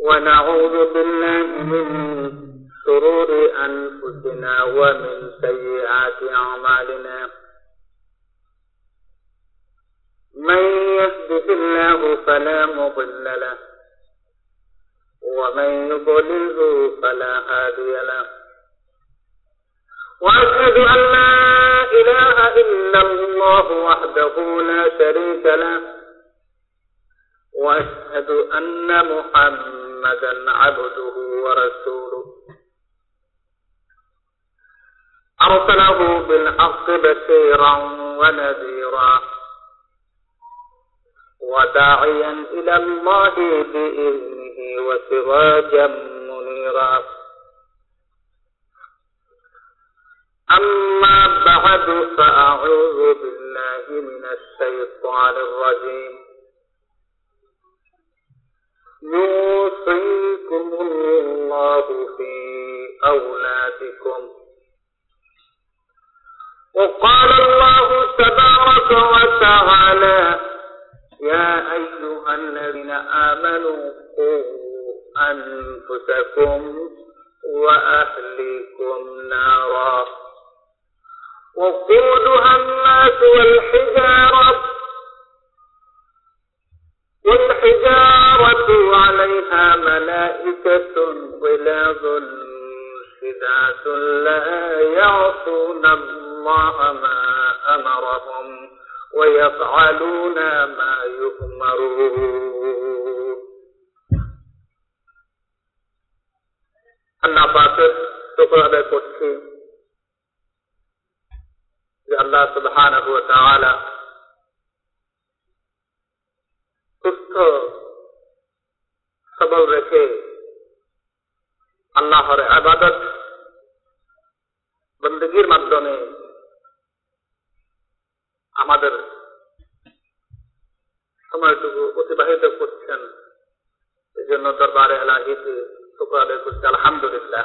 ونعوذ بالله من شرور أنفسنا ومن سيئات بشيرا ونذيرا. وداعيا إلى الله بإذنه وسراجا منيرا. أما بعد فأعوذ بالله من الشيطان الرجيم. يوصيكم الله في أولادكم وقال الله تبارك وتعالى يا أيها الذين آمنوا قوا أنفسكم وأهليكم نارا. وقودها الناس والحجارة. والحجارة عليها ملائكة غلاظ شداد لا يعصون الله ما أمرهم ويفعلون ما يؤمرون আল্লাহ পাকের শুকর আদায় করছি যে আল্লাহ সুবহানাহু ওয়া তাআলা সুস্থ সবল রেখে আল্লাহর আবাদত মাধ্যমে আমাদের সময়টুকু অতিবাহিত করছেন। এই জন্য দরবারে এলাহিতে শুক্র আদায় করছে, আলহামদুলিল্লাহ।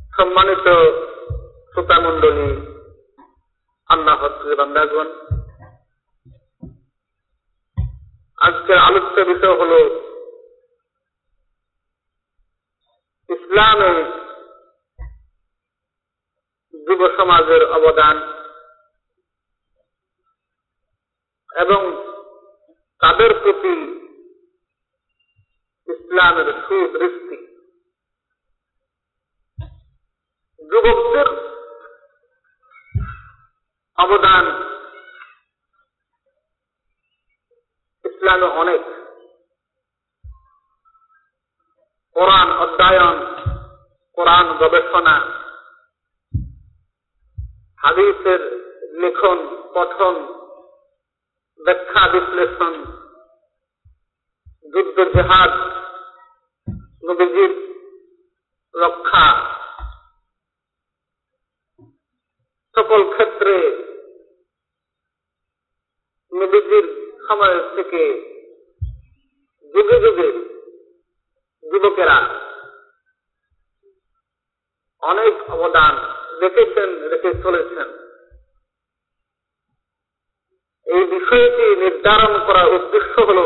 সম্মানিত শ্রোতা মন্ডলী আল্লাহ বান্দাগণ আজকের আলোচ্য বিষয় হল ইসলামে যুব সমাজের অবদান এবং তাদের প্রতি ইসলামের সুদৃষ্টি। যুবকদের অবদান ইসলামে অনেক। কোরআন অধ্যয়ন, কোরআন গবেষণা হাদিসের লেখন, পঠন, ব্যাখ্যা, বিশ্লেষণ যুদ্ধ জেহাদ, নবীজির রক্ষা, সকল ক্ষেত্রে নবীজির সময় থেকে যুগে যুগে যুবকেরা অনেক অবদান রেখেছেন রেখে চলেছেন। এই বিষয়টি নির্ধারণ করার উদ্দেশ্য হল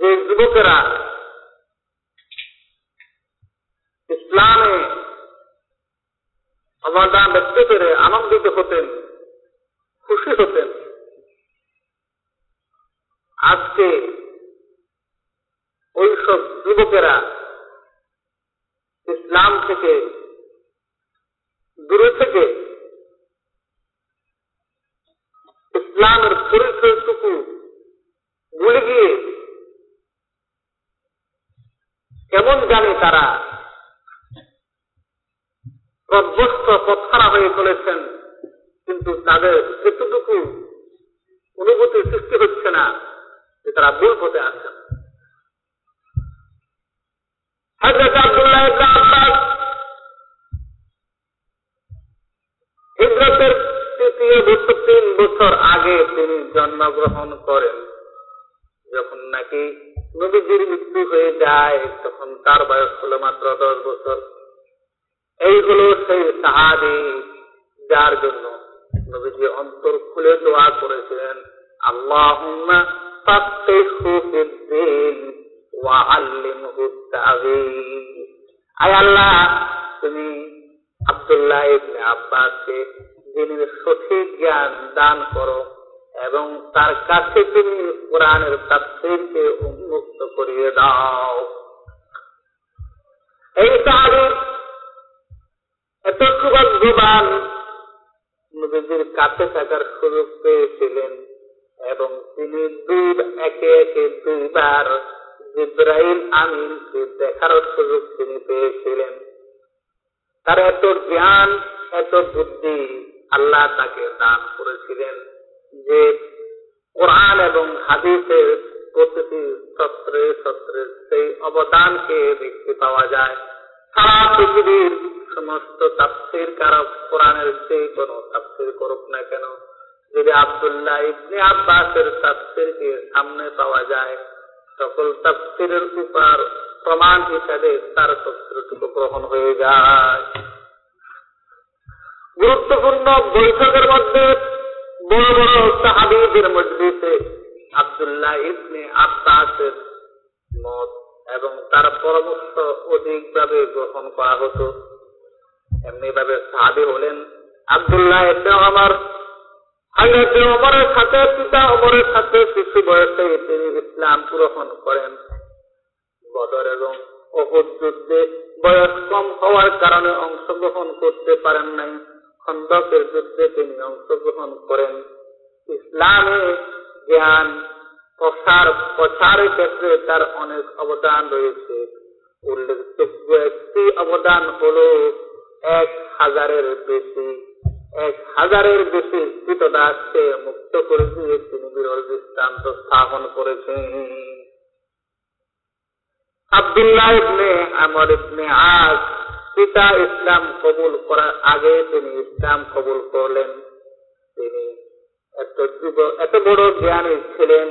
যে যুবকেরা ইসলামে অবদান রাখতে পেরে আনন্দিত হতেন, খুশি হতেন। আজকে ওইসব যুবকেরা ইসলাম থেকে, দূরে থেকে, ইসলামের পরিচয়টুকু ভুলে গিয়ে কেমন জানে তারা প্রধ্বস্ত পথহারা হয়ে চলেছেন, কিন্তু তাদের এতটুকু অনুভূতি সৃষ্টি হচ্ছে না যে তারা ভুল পথে আছেন হজরত আব্দুল্লাহ আব্বাস হিজরতের তৃতীয় বছর, তিন বছর আগে তিনি জন্মগ্রহণ করেন। যখন নাকি নবীজির মৃত্যু হয়ে যায়, তখন তার বয়স হলো মাত্র দশ বছর। এই হলো সেই সাহাবি যার জন্য নবীজি অন্তর খুলে দোয়া করেছিলেন, আল্লাহুম্মা আল্লাহ, তুমি আব্দুল্লাহ ইবনে আব্বাসকে দিনের সঠিক জ্ঞান দান করো এবং তার কাছে তুমি কোরআনের তাফসীরকে উন্মুক্ত করিয়ে দাও। এই সাহাবী এত সৌভাগ্যবান নবীজির কাছে থাকার সুযোগ পেয়েছিলেন এবং তিনি দুই, একে একে দুইবার জিব্রাইল আমিনকে দেখার সুযোগ তিনি পেয়েছিলেন। তার এত জ্ঞান, এত বুদ্ধি আল্লাহ তাকে দান করেছিলেন যে কোরআন এবং হাদিসের প্রতিটি সত্রে সত্রে সেই অবদানকে দেখতে পাওয়া যায়। সারা পৃথিবীর সমস্ত তাফসির কারক কোরআনের সেই কোন তাফসির করুক না কেন, যদি আবদুল্লাহ ইবনে আব্বাসের তাফসিরকে সামনে পাওয়া যায় সকল তাফসিরের উপর প্রমাণ হিসাবে তার তফসিরটুকু গ্রহণ হয়ে যায়। গুরুত্বপূর্ণ বৈঠকের মধ্যে বড় বড় সাহাবিদের মজলিসে আবদুল্লাহ ইবনে আব্বাসের মত এবং তার পরামর্শ অধিকভাবে গ্রহণ করা হতো। এমনি ভাবে সাহাবি হলেন আবদুল্লাহ ইবনে আমার হযরত ওমরের সাথে, পিতা ওমরের সাথে, শিশু বয়সে তিনি ইসলাম গ্রহণ করেন। বদর এবং অহুদ যুদ্ধে বয়স কম হওয়ার কারণে অংশগ্রহণ করতে পারেন নাই। খন্দকের যুদ্ধে তিনি অংশগ্রহণ করেন। ইসলামে জ্ঞান, প্রসার প্রসারের ক্ষেত্রে তার অনেক অবদান রয়েছে। উল্লেখযোগ্য একটি অবদান হল এক হাজারের বেশি এক হাজারের বেশি কৃতদাসকে মুক্ত করে দিয়ে তিনি বিরল দৃষ্টান্ত স্থাপন করেছেন। ইবনে আমর ইবনে আজ পিতা ইসলাম কবুল করার আগে তিনি ইসলাম কবুল করলেন। তিনি এত এত বড় জ্ঞানী ছিলেন।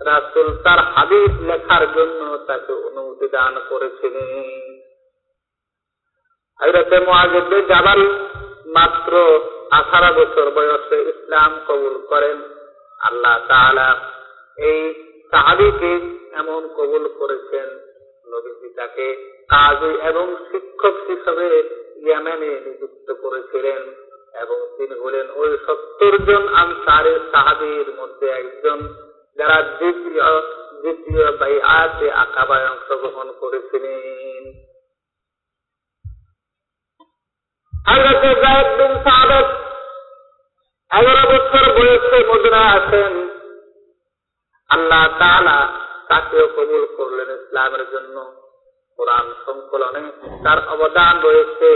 রাসুল তার হাদিস লেখার জন্য তাকে অনুমতি দান করেছিলেন। হজরতে জাবাল মাত্র আঠারো বছর বয়সে ইসলাম কবুল করেন। আল্লাহ তাআলা এই সাহাবিকে এমন কবুল করেছেন, নবীজি তাকে কাজী এবং শিক্ষক হিসেবে ইয়ামেনে নিযুক্ত করেছিলেন এবং তিনি হলেন ওই সত্তর জন আনসারের সাহাবির মধ্যে একজন যারা দ্বিতীয় দ্বিতীয় বাই আয়াতে আকাবায় অংশগ্রহণ করেছিলেন। হযরত যায়েদ বিন সাআদ এগারো বছর বয়সে মদিনা আছেন আল্লাহ তাআলা তাকেও কবুল করলেন ইসলামের জন্য। কোরআন সংকলনে তার অবদান রয়েছে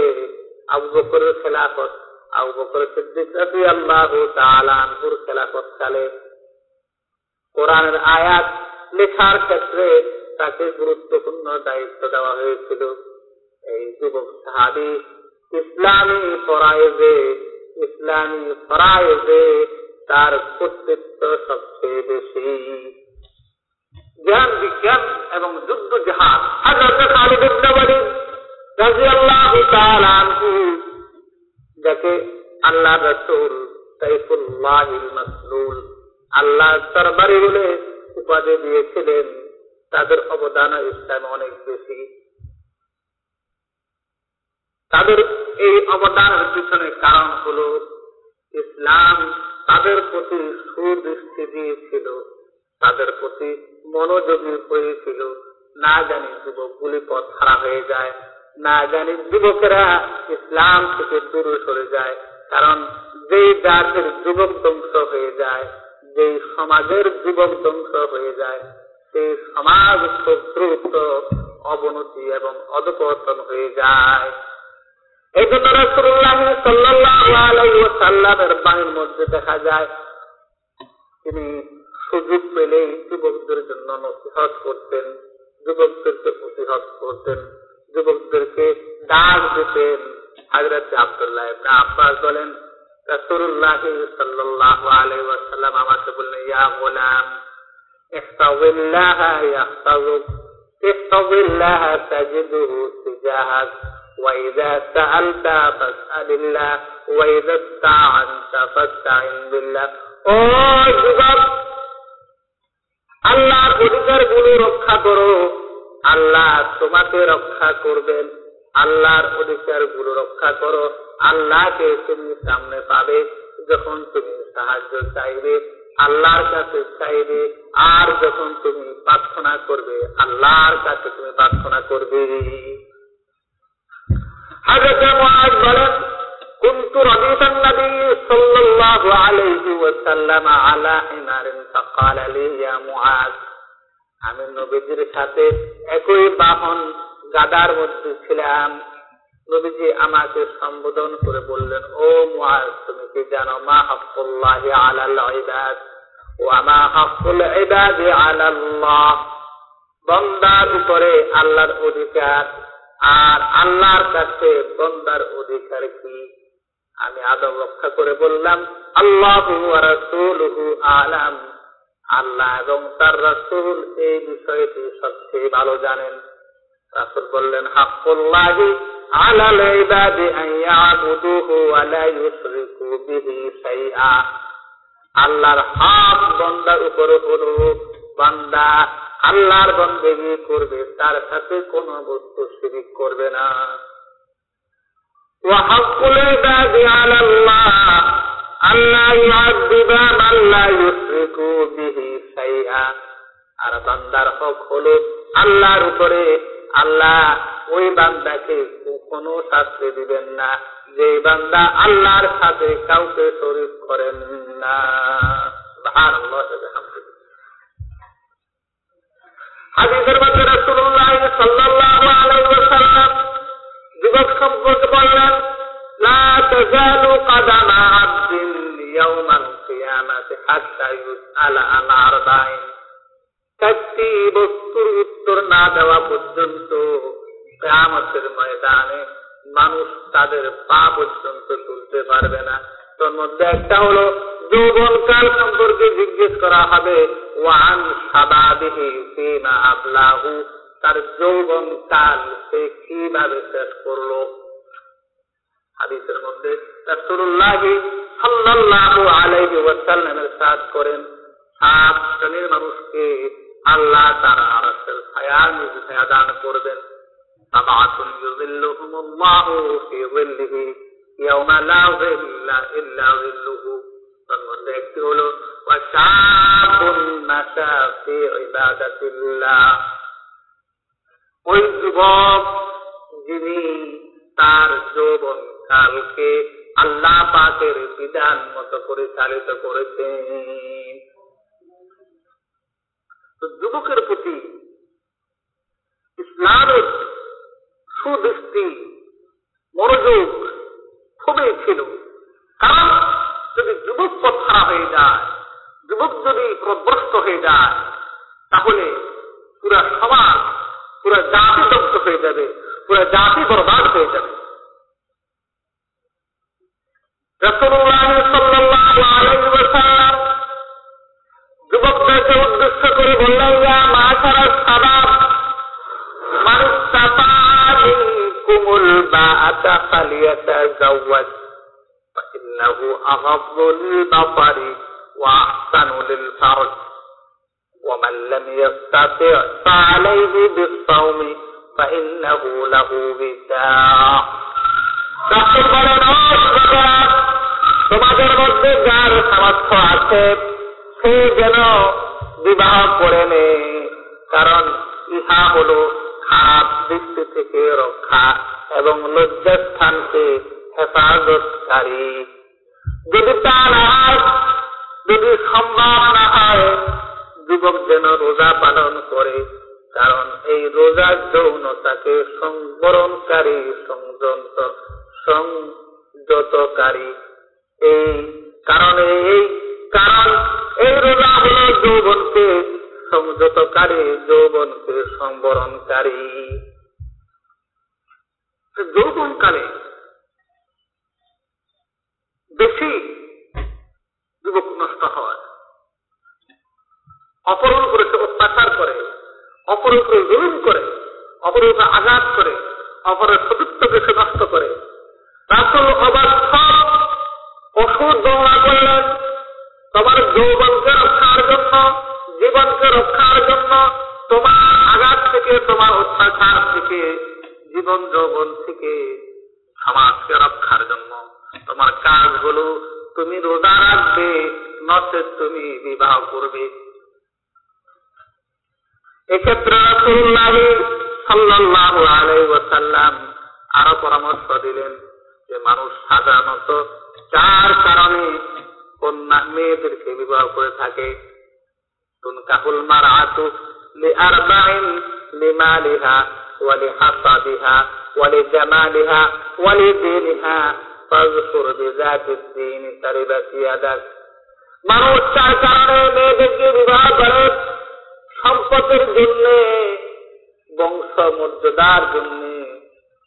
আবু বকরের খেলাফত। আবু বকর সিদ্দিক রাদিয়াল্লাহু তাআলা আনহুর খেলাফত কালে কোরআনের আয়াত লেখার ক্ষেত্রে তাকে গুরুত্বপূর্ণ দায়িত্ব দেওয়া হয়েছিল। এই যুবক সাহাবি ইসলামী ফরাইজে ইসলামী ফরাইজে তার কর্তৃত্ব সবচেয়ে বেশি। জ্ঞান বিজ্ঞান এবং যুদ্ধ জাহাজ। হাজরত খালিদ ইবনে ওয়ালিদ রাদিয়াল্লাহু তাআলা যাকে আল্লাহ রাসূল সাইফুল্লাহিল মাসলুল আল্লাহ দরবারে বলে উপাধি দিয়েছিলেন। তাদের অবদান ইসলামে অনেক বেশি। তাদের এই অবদানের পিছনে কারণ হলো, ইসলাম তাদের প্রতি সুদৃষ্টি দিয়েছিল, তাদের প্রতি মনোযোগী হয়েছিল। না জানি যুবকগুলি পথ হারা হয়ে যায়, না জানি যুবকেরা ইসলাম থেকে দূরে সরে যায়, কারণ যেই জাতির যুবক ধ্বংস হয়ে যায়, যেই সমাজের যুবক ধ্বংস হয়ে যায়, সেই সমাজ খুব অবনতি এবং অধপতন হয়ে যায়। এই জন্য রসুল্লাহ সাল্লামের বাণীর মধ্যে দেখা যায়, তিনি সুযোগ পেলেই যুবকদের জন্য নসিহত করতেন যুবকদেরকে প্রতিহত করতেন, যুবকদেরকে ডাক দিতেন। হাজরত আব্দুল্লাহ ইবনে আব্বাস বলেন, রাসূলুল্লাহ সাল্লাল্লাহু আলাইহি ওয়াসাল্লাম আমাকে বললেন, ইয়া গোলাম ইহতাযিল্লাহ ইয়াহতাযুক ইহতাযিল্লাহ তাজিদুহু তিজাহাক وإذا سألت فاسأل الله وإذا استعنت فاستعن بالله ও যুবক আল্লাহর অধিকার গুলো রক্ষা করো আল্লাহ তোমাকে রক্ষা করবেন আল্লাহর অধিকার গুলো রক্ষা করো আল্লাহকে তুমি সামনে পাবে যখন তুমি সাহায্য চাইবে আল্লাহর কাছে চাইবে আর যখন তুমি প্রার্থনা করবে আল্লাহর কাছে তুমি প্রার্থনা করবে حضرت معاذ বলেন كنت رديف النبي صلى الله عليه وسلم على حمار فقال لي يا معاذ আমি নবীজির সাথে একই বাহন গাদার মধ্যে ছিলাম নবীজি আমাকে সম্বোধন করে বললেন ও মুআজ তুমি কি জানো মা হাক্কুল্লাহ আলাল ইবাদ ওয়া মা হাক্কুল ইবাদি আলাল্লাহ বন্দার উপরে আল্লাহর অধিকার আর আল্লাহর কাছে বন্দার অধিকার কি? আমি আদম রক্ষা করে বললাম, আল্লাহ আলাম। আল্লাহ এবং তার রাসূল এই বিষয়টি সবচেয়ে ভালো জানেন। রাসূল বললেন, হাক্কুল্লাহি আলাল ইবাদি আন ওয়া লা ইউশরিকু বিহি শাইআ। আল্লাহর হক বন্দার উপর হলো বান্দা আল্লাহর বন্দেগি করবে তার সাথে কোনো বস্তু শিরিক করবে না وحق العباد على الله ألا يعذب من لا يشرك به شيئا আর বান্দার হক হলো আল্লাহর উপরে আল্লাহ ওই বান্দাকে কোনো শাস্তি দিবেন না যে বান্দা আল্লাহর সাথে কাউকে শরীর করেন না হাদিসের মধ্যে রাসূলুল্লাহ সাল্লাল্লাহু আলাইহি ওয়াসাল্লাম যুবক সম্পর্কে বললেন লা তাজালু কাদামা আবদিন ইয়াউমাল কিয়ামাতি হাত্তা ইউসআলা আন আরবাইন। চারটি বস্তুর উত্তর না দেওয়া পর্যন্ত কিয়ামতের ময়দানে মানুষ তাদের পা পর্যন্ত তুলতে পারবে না। তোর মধ্যে একটা হলো যৌবনকাল সম্পর্কে জিজ্ঞেস করা হবে, ওয়ান সাবাদিহি ফিমা আবলাহু তার যৌবন কাল সে কীভাবে শেষ করল? হাদিসের মধ্যে সাল্লাল্লাহু আলাইহি ওয়াসাল্লামের সাথ করেন, সাত শ্রেণির মানুষকে আল্লাহ তারা আরশের ছায়ার দান করবেন। সাবাতুন ইউযিল্লুহুমুল্লাহু ফি যিল্লিহি। ওই যুবক যিনি তার যৌবন কালকে আল্লাহ পাকের বিধান মতো পরিচালিত করেছেন। যুবকের প্রতি ইসলামের সুদৃষ্টি, মনোযোগ খুবই ছিল কারণ যদি যুবক পথা হয়ে যায়, যুবক যদি প্রভ্রষ্ট হয়ে যায়, তাহলে পুরা সমাজ, পুরা জাতি ধ্বংস হয়ে যাবে, পুরা জাতি বরবাদ হয়ে যাবে। যুবকদেরকে উদ্দেশ্য করে বললেন মানুষ কুমুল বা আতা ফালিয়াতা জাওয়াজ فإنه أغض للبصر وأحسن للفرج ومن لم يستطع فعليه بالصوم فإنه له وجاء তোমাদের মধ্যে যার সামর্থ্য আছে সে যেন বিবাহ করে নে কারণ ইহা হলো খারাপ দৃষ্টি থেকে রক্ষা এবং লজ্জাস্থানকে হেফাজতকারী। যদি তা না যদি সম্ভব না হয়, যুবক যেন রোজা পালন করে, কারণ এই রোজা যৌনতাকে সংবরণকারী সংযন্ত সংযতকারী। এই কারণে, এই কারণ, এই রোজা হল যৌবনকে সংযতকারী যৌবনকে সংবরণকারী যৌবনকালে বেশি যুবক নষ্ট হয়। অপহরণ করে, সে অত্যাচার করে অপরের উপরে জুলুম করে অপরের উপরে আঘাত করে অপরের সতীত্বকে সে নষ্ট করে। রাসুল অবাস্তব ওষুধ বর্ণনা করলেন তোমার যৌবনকে রক্ষার জন্য জীবনকে রক্ষার জন্য তোমার আঘাত থেকে, তোমার অত্যাচার থেকে, জীবন যৌবন থেকে সমাজকে রক্ষার জন্য। তোমার কাজগুলো তুমি রোজা রাখবে, নচেত তুমি বিবাহ করবে। এক্ষেত্রে রসুল্লাহ সাল্লাহ আরও পরামর্শ দিলেন যে মানুষ সাধারণত চার কারণে কন্যা মেয়েদেরকে বিবাহ করে থাকে। তুনকাহুল মার আতু লি আরবাইন লিমালিহা ওয়ালি হাসাবিহা ওয়ালি জামালিহা ওয়ালি দিনিহা ফাজকুর বিজাতিদ দিন তারিবাত ইয়াদাক মানুষ চার কারণে মেয়েদেরকে বিবাহ করে সম্পদের জন্য বংশ মর্যাদার জন্য,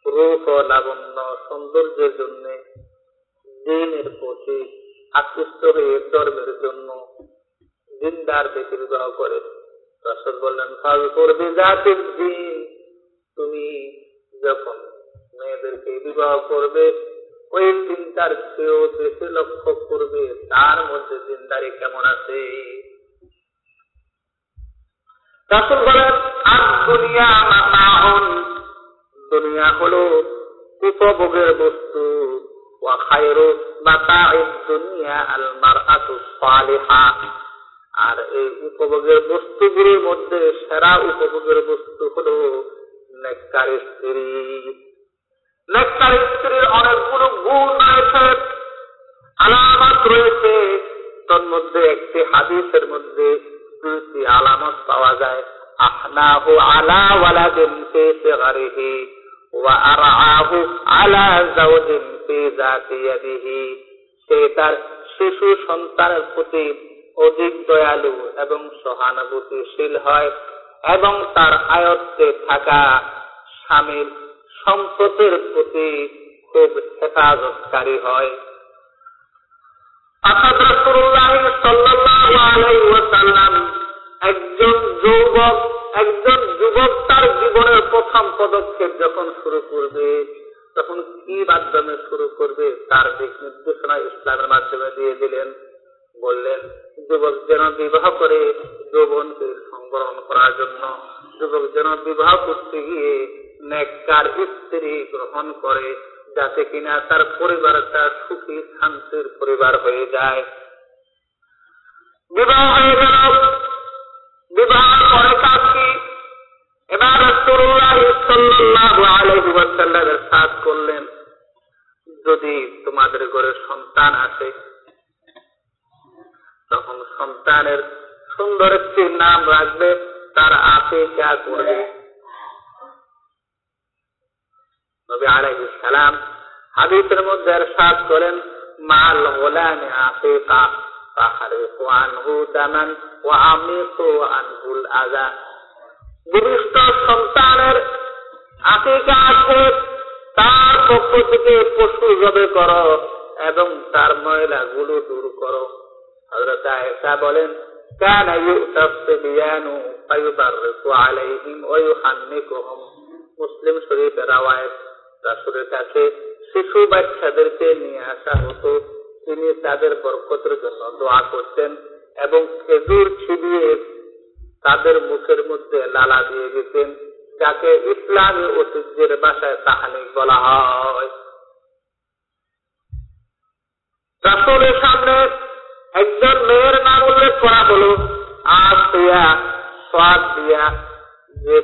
রূপ লাবণ্য সৌন্দর্যের জন্য, দিনের প্রতি আকৃষ্ট হয়ে ধর্মের জন্য দিনদার দেখে বিবাহ করে। রসদ বললেন ফল করবে জাতির দিন। তুমি যখন মেয়েদেরকে বিবাহ করবে, ওই চিন্তার চেয়েও দেশে লক্ষ্য করবে, তার মধ্যে দিনদারি কেমন আছে? রাসুল বলেন, আর দুনিয়া মাতাহন দুনিয়া হলো উপভোগের বস্তু। ওয়া খায়রু দুনিয়া আল মারআতু সালিহা। আর এই উপভোগের বস্তুগুলির মধ্যে সেরা উপভোগের বস্তু হলো স্ত্রী স্ত্রীর অনেকগুলো গুণ রয়েছে। আলামত রয়েছে। মধ্যে একটি হাদিসের মধ্যে দুইটি আলামত পাওয়া যায়। আহনাহু আলা সিগরিহি ওয়া আলা সে তার শিশু সন্তানের প্রতি অধিক দয়ালু এবং সহানুভূতিশীল হয় এবং তার আয়ত্তে থাকা স্বামীর সম্পদের প্রতি খুব হেফাজতকারী হয়। একজন যুবক একজন যুবক তার জীবনের প্রথম পদক্ষেপ যখন শুরু করবে, তখন কি মাধ্যমে শুরু করবে তার দিক নির্দেশনা ইসলামের মাধ্যমে দিয়ে দিলেন। বললেন, যুবক যেন বিবাহ করে যৌবনকে সংগ্রহণ করার জন্য, যুবক যেন বিবাহ করতে গিয়ে নেককার স্ত্রী গ্রহণ করে, যাতে কিনা তার পরিবারটা সুখী, শান্তির পরিবার হয়ে যায়। বিবাহ হয়ে গেল। বিবাহ পরে কাজ কি এবার সাথ করলেন, যদি তোমাদের ঘরে সন্তান আসে তখন সন্তানের সুন্দর একটি নাম রাখবে তার আকিকা করবে নবী আলাইহিস সালাম হাদিসের মধ্যে ارشاد করেন মাল গোলামে আকিকা ফাহরিকু আনহু দামান ওয়া আমিতু আনহুল আযা ভূমিষ্ঠ সন্তানের আকিকা আছে তার পক্ষ থেকে পশু জবে করো এবং তার ময়লা গুলো দূর করো হযরত আয়েশা বলেন كان يؤتى الصبيان فيبرك عليهم ويحنكهم মুসলিম শরীফের রাওয়ায়াত রাসূলের কাছে শিশু বাচ্চাদেরকে নিয়ে আসা হতো তিনি তাদের বরকতের জন্য দোয়া করতেন এবং খেজুর ছিবিয়ে তাদের মুখের মধ্যে লালা দিয়ে দিতেন যাকে ইসলামী ঐতিহ্যের ভাষায় তাহানিক বলা হয় রাসূলের সামনে একজন মেয়ের নাম উল্লেখ করা হলো আসিয়া সাদ দিয়া যে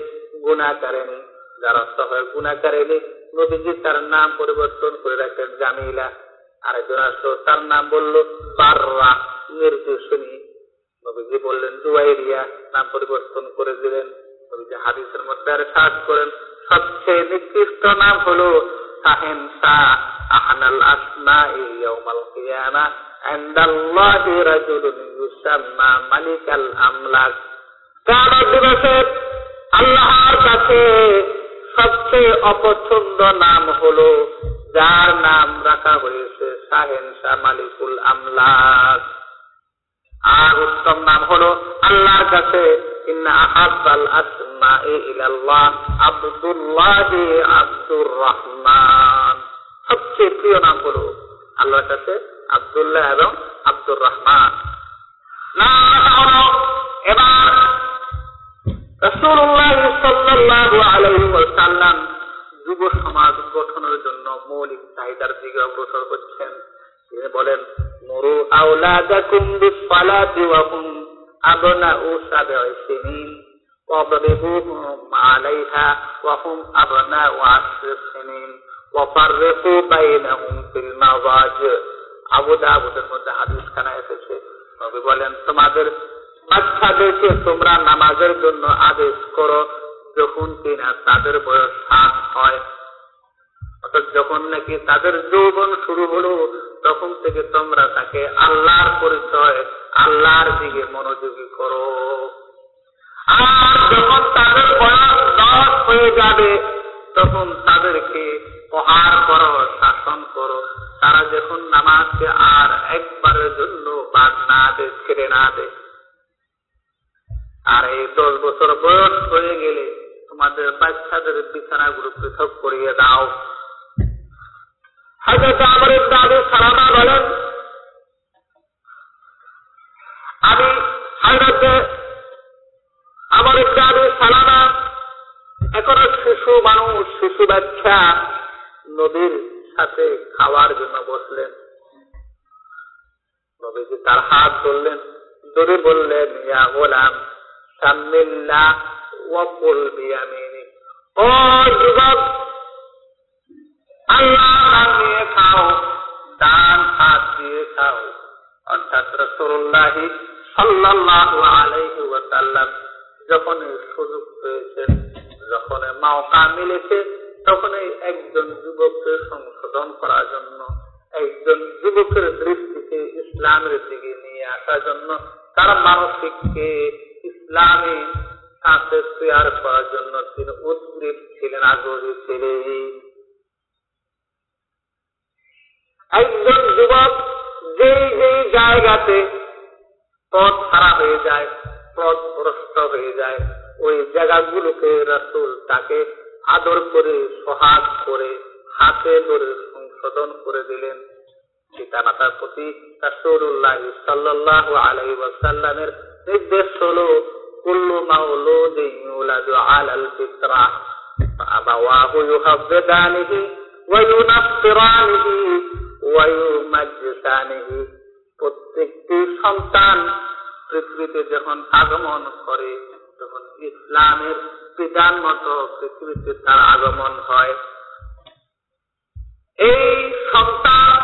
নবীজি তার নাম পরিবর্তন করে রাখেন জামিলা। আরেকজন আসলো, তার নাম বলল বাররা নির্দোষণী নবীজি বললেন জুয়াইরিয়া নাম পরিবর্তন করে দিলেন। নবীজি হাদিসের মধ্যে আর সাজ করেন, সবচেয়ে নিকৃষ্ট নাম হলো সাহেন শাহ আহনাল আসমা ইয়াউমাল মালিকাল আমলাক। কারও আল্লাহর কাছে সবচেয়ে অপছন্দ নাম হলো, যার নাম রাখা হয়েছে শাহেনশা মালিকুল আমলাক। আর উত্তম নাম হলো আল্লাহর কাছে, ইন্না আহাব্বাল আসমা ইলাল্লাহ, আব্দুল্লাহ আব্দুর রহমান। সবচেয়ে প্রিয় নাম হলো আল্লাহর কাছে আব্দুল্লাহ এবং আব্দুর রহমান না হলো এবার রসুল্লাহ সাল্লাল্লাহু আলাইহি ওয়াসাল্লাম যুব সমাজ গঠনের জন্য মৌলিক চাহিদার দিকে অগ্রসর হচ্ছেন তিনি বলেন মুরু আওলাদাকুম বিসসালাতি ওয়া হুম আবনাউ সাব'i সিনিন واضربوهم عليها وهم أبناء عشر سنين وفرقوا بينهم في المضاجع আবু মধ্যে হাদিস খানা এসেছে। নবী বলেন, তোমাদের বাচ্চাদেরকে তোমরা নামাজের জন্য আদেশ করো যখন কিনা তাদের বয়স সাত হয়। অর্থাৎ যখন নাকি তাদের যৌবন শুরু হলো, তখন থেকে তোমরা তাকে আল্লাহর পরিচয়, আল্লাহর দিকে মনোযোগী করো। আর যখন তাদের বয়স দশ হয়ে যাবে, তখন তাদেরকে প্রহার করো শাসন করো। তারা যখন নামাজকে আর একবারের জন্য বাদ না দে, ছেড়ে না দে। আর এই দশ বছর বয়স হয়ে গেলে তোমাদের বাচ্চাদের বিছানাগুলো পৃথক করিয়ে দাও। আমার দাদু সালামা বলেন, আমি আমার এখনও শিশু মানুষ, শিশু বাচ্চা নদীর সাথে খাওয়ার জন্য বসলেন। নবীজি তার হাত ধরলেন ধরে বললেন, ইয়া গোলাম, সাম্মিল্লা ওয়াকুল বিয়ামিনি ও যুবক, আল্লাহ খাও, ডান হাত দিয়ে খাও। অর্থাৎ রসুল্লাহি সাল্লাল্লাহু আলাইহি ওয়াসাল্লাম যখন সুযোগ পেয়েছেন যখন মাওকা মিলেছে তখন একজন যুবককে সংশোধন করার জন্য, একজন যুবকের দৃষ্টিকে ইসলামের দিকে নিয়ে আসার জন্য, তার মানসিককে ইসলামী সাথে শেয়ার করার জন্য তিনি উদ্গ্রীব ছিলেন, আগ্রহী ছিলেন। একজন যুবক যেই যেই জায়গাতে পথ ছাড়া হয়ে যায়, পথ ভ্রষ্ট হয়ে যায়, ওই জায়গাগুলোকে রাসুল তাকে আদর করে, সহাগ করে, হাতে ধরে সংশোধন করে দিলেন। পিতা মাতার প্রতি রাসূলুল্লাহ সাল্লাল্লাহু আলাইহি ওয়াসাল্লামের নির্দেশ হলো, কুল্লু ইউলাদু আলাল আবাওয়াহু ইউহাব্বিদানিহি ওয়া ওয়া ইউমাজ্জিসানিহি। প্রত্যেকটি সন্তান পৃথিবীতে যখন আগমন করে ইসলামের বিধান মতো পৃথিবীতে তার আগমন হয়। এই সন্তান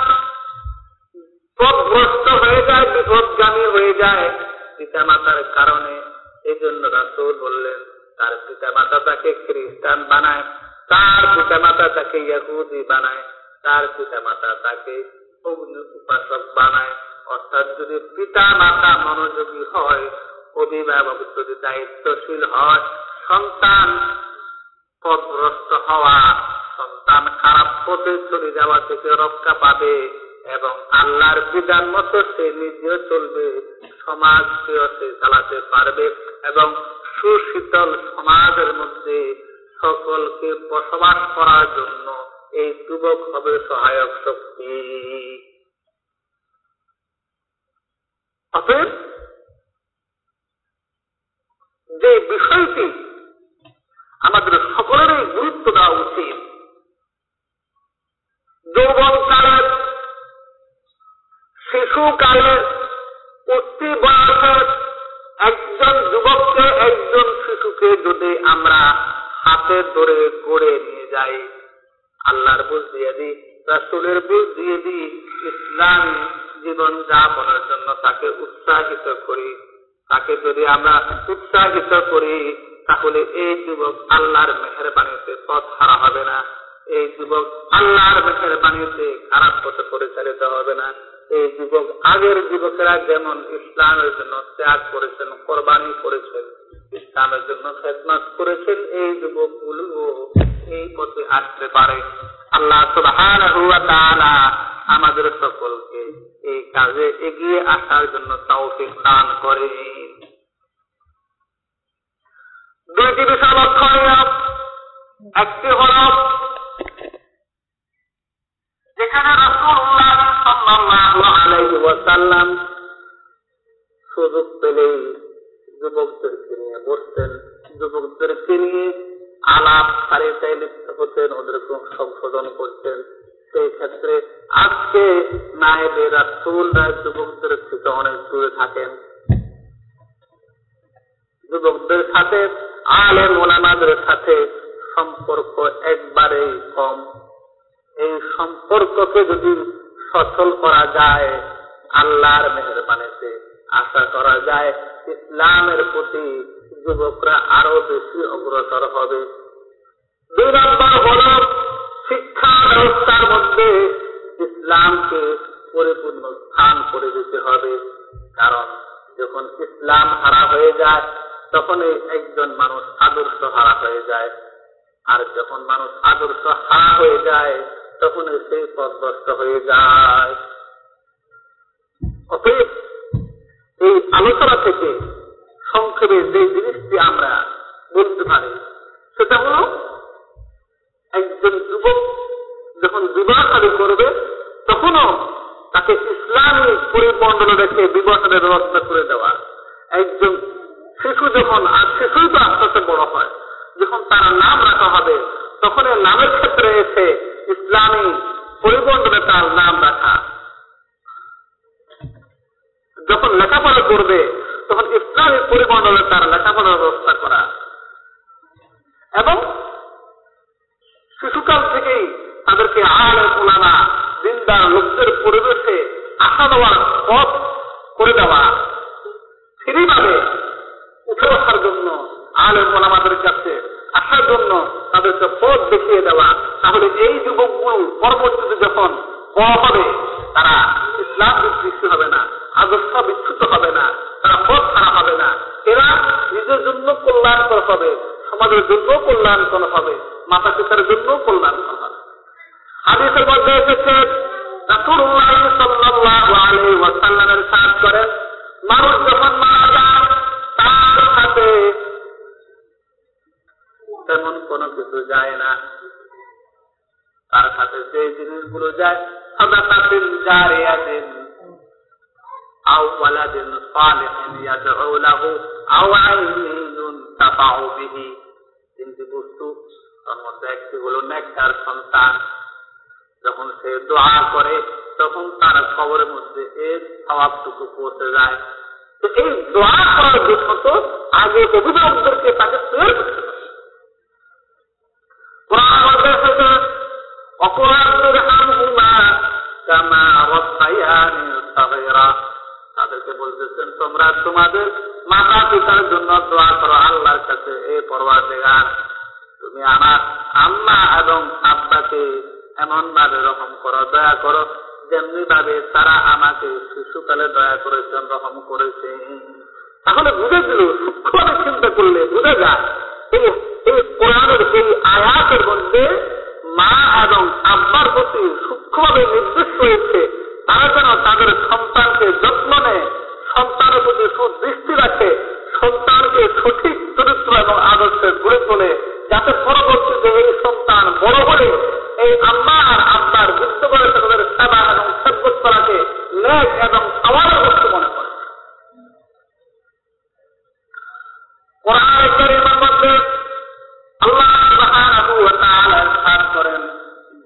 পথভ্রষ্ট হয়ে যায়, বিপদগামী হয়ে যায় পিতামাতার কারণে। এই জন্য রাসুল বললেন, তার পিতামাতা তাকে খ্রিস্টান বানায়, তার পিতামাতা তাকে ইয়াহুদি বানায়, তার পিতামাতা তাকে অগ্নি উপাসক বানায়। অর্থাৎ যদি পিতা মাতা মনোযোগী হয় দায়িত্বশীল সন্তান হওয়া, সন্তান খারাপ পথে চলে যাওয়া থেকে রক্ষা পাবে এবং আল্লাহর বিধান মতো সে নিজেও চলবে সে চালাতে পারবে এবং সুশীতল সমাজের মধ্যে সকলকে বসবাস করার জন্য এই যুবক হবে সহায়ক শক্তি। অতএব হাতে ধরে গড়ে নিয়ে যাই। আল্লাহর বুঝ দিয়ে দিই, রাসুলের বুঝ দিয়ে দিই, ইসলাম জীবন যাপনের জন্য তাকে উৎসাহিত করি। তাকে যদি আমরা উৎসাহিত করি, তাহলে এই যুবক আল্লাহর মেহরবানিতে পথ হারা হবে না। এই যুবক আল্লাহর মেহরবানিতে খারাপ পথে পরিচালিত হবে না। এই যুবক আগের যুবকেরা যেমন ইসলামের জন্য ত্যাগ করেছেন, কোরবানি করেছেন আমাদের সকলকে এই কাজে এগিয়ে আসার জন্য তৌফিক দান করে। দুইটি বিষয় লক্ষণীয় একটি হল যেখানে ওয়াসাল্লাম সুযোগ যুবকদেরকে নিয়ে বসতেন। যুবকদেরকে নিয়ে আলাপ সারিতায় লিপ্ত হতেন ওদেরকে সংশোধন করতেন। সেই ক্ষেত্রে আজকে নায়েবে রাসুলরা যুবকদের থেকে অনেক দূরে থাকেন। যুবকদের সাথে আলে মোলামাদের সাথে সম্পর্ক একবারেই কম। এই সম্পর্ককে যদি সচল করা যায়, আল্লাহর মেহরবানিতে আশা করা যায়, ইসলামের প্রতি যুবকরা আরও বেশি অগ্রসর হবে। দুই নম্বর হল শিক্ষা ব্যবস্থার মধ্যে ইসলামকে পরিপূর্ণ স্থান করে দিতে হবে। কারণ যখন ইসলাম হারা হয়ে যায় তখন এই একজন মানুষ আদর্শ হারা হয়ে যায়। আর যখন মানুষ আদর্শ হারা হয়ে যায় তখন সেই পদভ্রষ্ট হয়ে যায়। অতএব এই আলোচনা থেকে সংক্ষেপে যে জিনিসটি আমরা বলতে পারি, সেটা হল একজন যুবক যখন বিবাহ করবে, তখনও তাকে ইসলামী পরিমণ্ডল রেখে বিবাহের ব্যবস্থা করে দেওয়া। একজন শিশু যখন আর শিশুই তো আস্তে আস্তে বড় হয়, যখন তার নাম রাখা হবে, তখন এই নামের ক্ষেত্রে এসে ইসলামী পরিমণ্ডলে তার নাম রাখা। যখন লেখাপড়া করবে তখন ইসলামী পরিমণ্ডলে তার লেখাপড়ার ব্যবস্থা করা। এবং শিশুকাল থেকেই তাদেরকে আলে ওলানা দিনদার লোকদের পরিবেশে আসা দেওয়ার পথ করে দেওয়া। ফ্রিভাবে উঠে আসার জন্য আলে ওলামাদের কাছে আসার জন্য তাদেরকে পথ দেখিয়ে দেওয়া। তাহলে এই যুবকগুলো পরবর্তীতে যখন বড় হবে, তারা ইসলাম বিদৃষ্টি হবে না, আদর্শ বিচ্ছুত হবে না। জন্য কল্যাণকর হবে। সমাজের জন্য কল্যাণকর হবে। মাতা পিতার জন্য কল্যাণকর হবে। হাদিসের মধ্যে এসেছে, রাসূলুল্লাহ সাল্লাল্লাহু আলাইহি ওয়াসাল্লামের মানুষ যখন মারা যায়, তার সাথে তেমন কোনো কিছু যায় না। তার সাথে যে জিনিসগুলো যায়, সাদাকাতিন জারিয়াতিন আও ولد صالح يدعو له أو আইনুন تفع به. বস্তু তার মধ্যে একটি হলো নেকটার সন্তান। যখন সে দোয়া করে, তখন তার খবরের মধ্যে এর স্বভাবটুকু পৌঁছে যায়। তো এই দোয়া করার আগে অভিভাবকদেরকে তোমরা তোমাদের মাতা পিতার জন্য দোয়া করো আল্লাহর কাছে, এ পরওয়ারদিগার। তুমি আমার আম্মা এবং আব্বাকে এমন ভাবে রকম করো, দয়া করো যেমনি ভাবে তারা আমাকে শিশুকালে দয়া করেছেন রকম করেছে। তাহলে বুঝে দিল সূক্ষ্মভাবে চিন্তা করলে বুঝে যায় এই কোরআনের এই আয়াতের মধ্যে মা এবং আব্বার প্রতি সূক্ষ্মভাবে নির্দেশ রয়েছে, তারা যেন তাদের সন্তানকে যত্ন নেয় সন্তানের প্রতি সুদৃষ্টি রাখে, সন্তানকে সঠিক চরিত্র এবং আদর্শে গড়ে তোলে, যাতে পরবর্তীতে এই সন্তান বড় হলে এই আম্মা আর আব্বার যুক্ত করে তাদের সেবা এবং সাব্যত করাকে এবং সবার বস্তু মনে করে। করেন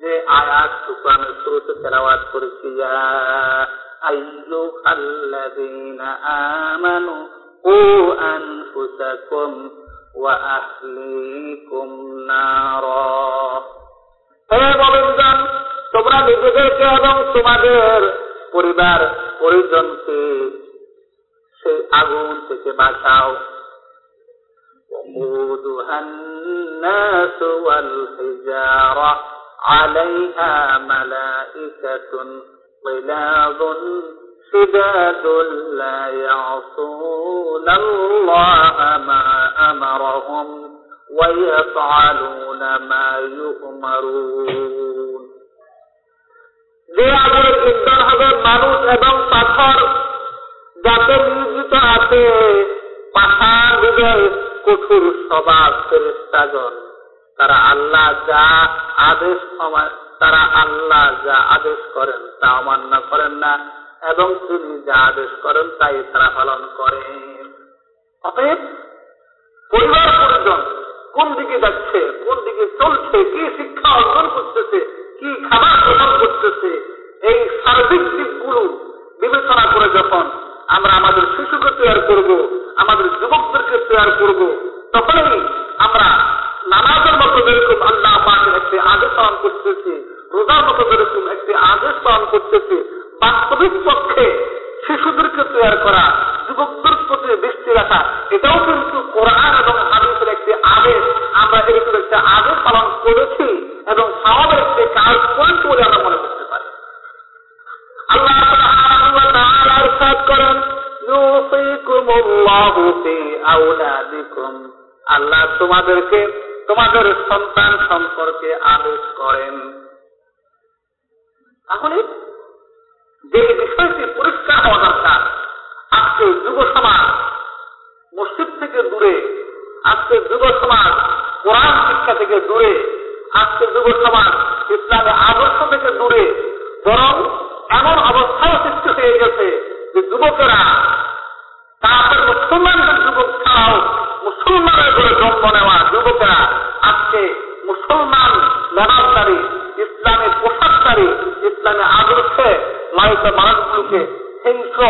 যে আয়াত কোরআনের শুরুতে তেলাওয়াত করেছি, ইয়া আইয়ুহাল্লাযীনা আমানু কু আনফুসাকুম ওয়া আহলিকুম নারা হে মুমিনগণ তোমরা নিজেদেরকে এবং তোমাদের পরিবার পরিজনকে সেই আগুন থেকে বাঁচাও وقودها الناس والحجارة عليها ملائكة غلاظ شداد لا يعصون الله ما أمرهم ويفعلون ما يؤمرون যে আগুনের ইন্ধন হবে মানুষ এবং পাথর যাতে নিয়োজিত আছে পাহাড় হৃদয় কঠোর স্বভাব ফেরেস্তাগণ তারা আল্লাহ যা আদেশ তারা আল্লাহ যা আদেশ করেন তা অমান্য করেন না, এবং তিনি যা আদেশ করেন তাই তারা পালন করেন অতএব, পরিবার পরিজন, কোন দিকে যাচ্ছে, কোন দিকে চলছে, কি শিক্ষা অর্জন করতেছে, কি খাবার গ্রহণ করতেছে, এই সার্বিক দিকগুলো বিবেচনা করে যখন আমরা আমাদের শিশুকে তৈরি করব, আমাদের যুবকদেরকে তৈরি করব, তখনই আমরা নামাজের মতো যেরকম আল্লাহ পাকের একটি আদেশ পালন করতেছি, রোজার মতো যেরকম একটি আদেশ পালন করতেছি, বাস্তবিক পক্ষে শিশুদেরকে তৈরি করা, যুবকদের প্রতি দৃষ্টি রাখা, এটাও কিন্তু কোরআন এবং হাদিসের একটি আদেশ। আমরা এরকম একটা আদেশ পালন করেছি এবং সমাবের একটি কাজ করেছি বলে আমরা মনে করতে পারি। আল্লাহ করেন আল্লাহ তোমাদেরকে তোমাদের সন্তান সম্পর্কে আদেশ করেন। তাহলে যে বিষয়টি পরিষ্কার হওয়া দরকার, আজকে যুব সমাজ, মসজিদ থেকে দূরে, আজকে যুব সমাজ, কোরআন শিক্ষা থেকে দূরে, আজকে যুব সমাজ, ইসলামের আদর্শ থেকে দূরে, বরং এমন অবস্থাও সৃষ্টি হয়ে গেছে যে যুবকেরা তারপর মুসলমানদের যুবক ছাড়াও মুসলমানের করে জন্ম নেওয়া যুবকেরা আজকে মুসলমান মেনাজদারি ইসলামের পোশাককারী ইসলামের আদর্শে লালিত মানুষগুলোকে হিংস্র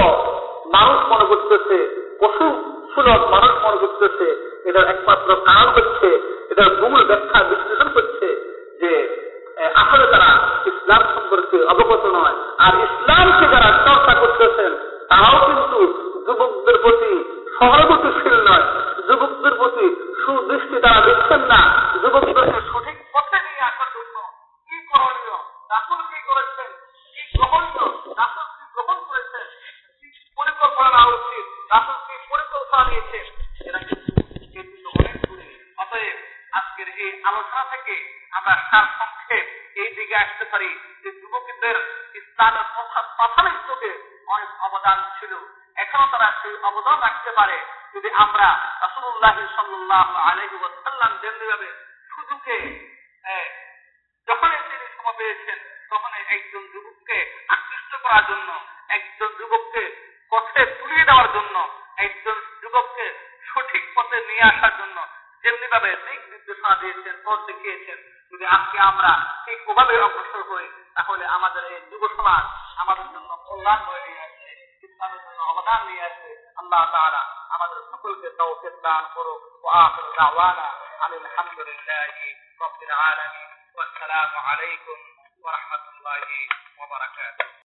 মানুষ মনে করতেছে, পশু সুলভ মানুষ মনে করতেছে। এটার একমাত্র কারণ হচ্ছে, এটার মূল ব্যাখ্যা বিশ্লেষণ করছে যে আসলে তারা ইসলাম সম্পর্কে অবগত নয়। আর ইসলামকে যারা চর্চা সেই অবদান রাখতে পারে যদি আমরা রাসুল্লাহ সাল্লাহ আলহি ওয়াসাল্লাম যেমনিভাবে সুযোগে যখনই তিনি সময় পেয়েছেন তখন একজন যুবককে আকৃষ্ট করার জন্য, একজন যুবককে পথে তুলিয়ে দেওয়ার জন্য, একজন যুবককে সঠিক পথে নিয়ে আসার জন্য যেমনি ভাবে দিক নির্দেশনা দিয়েছেন, পথ দেখিয়েছেন, যদি আজকে আমরা ঠিক ওভাবে তৌফিক দান করুক ওয়া আখিরু দাওয়ানা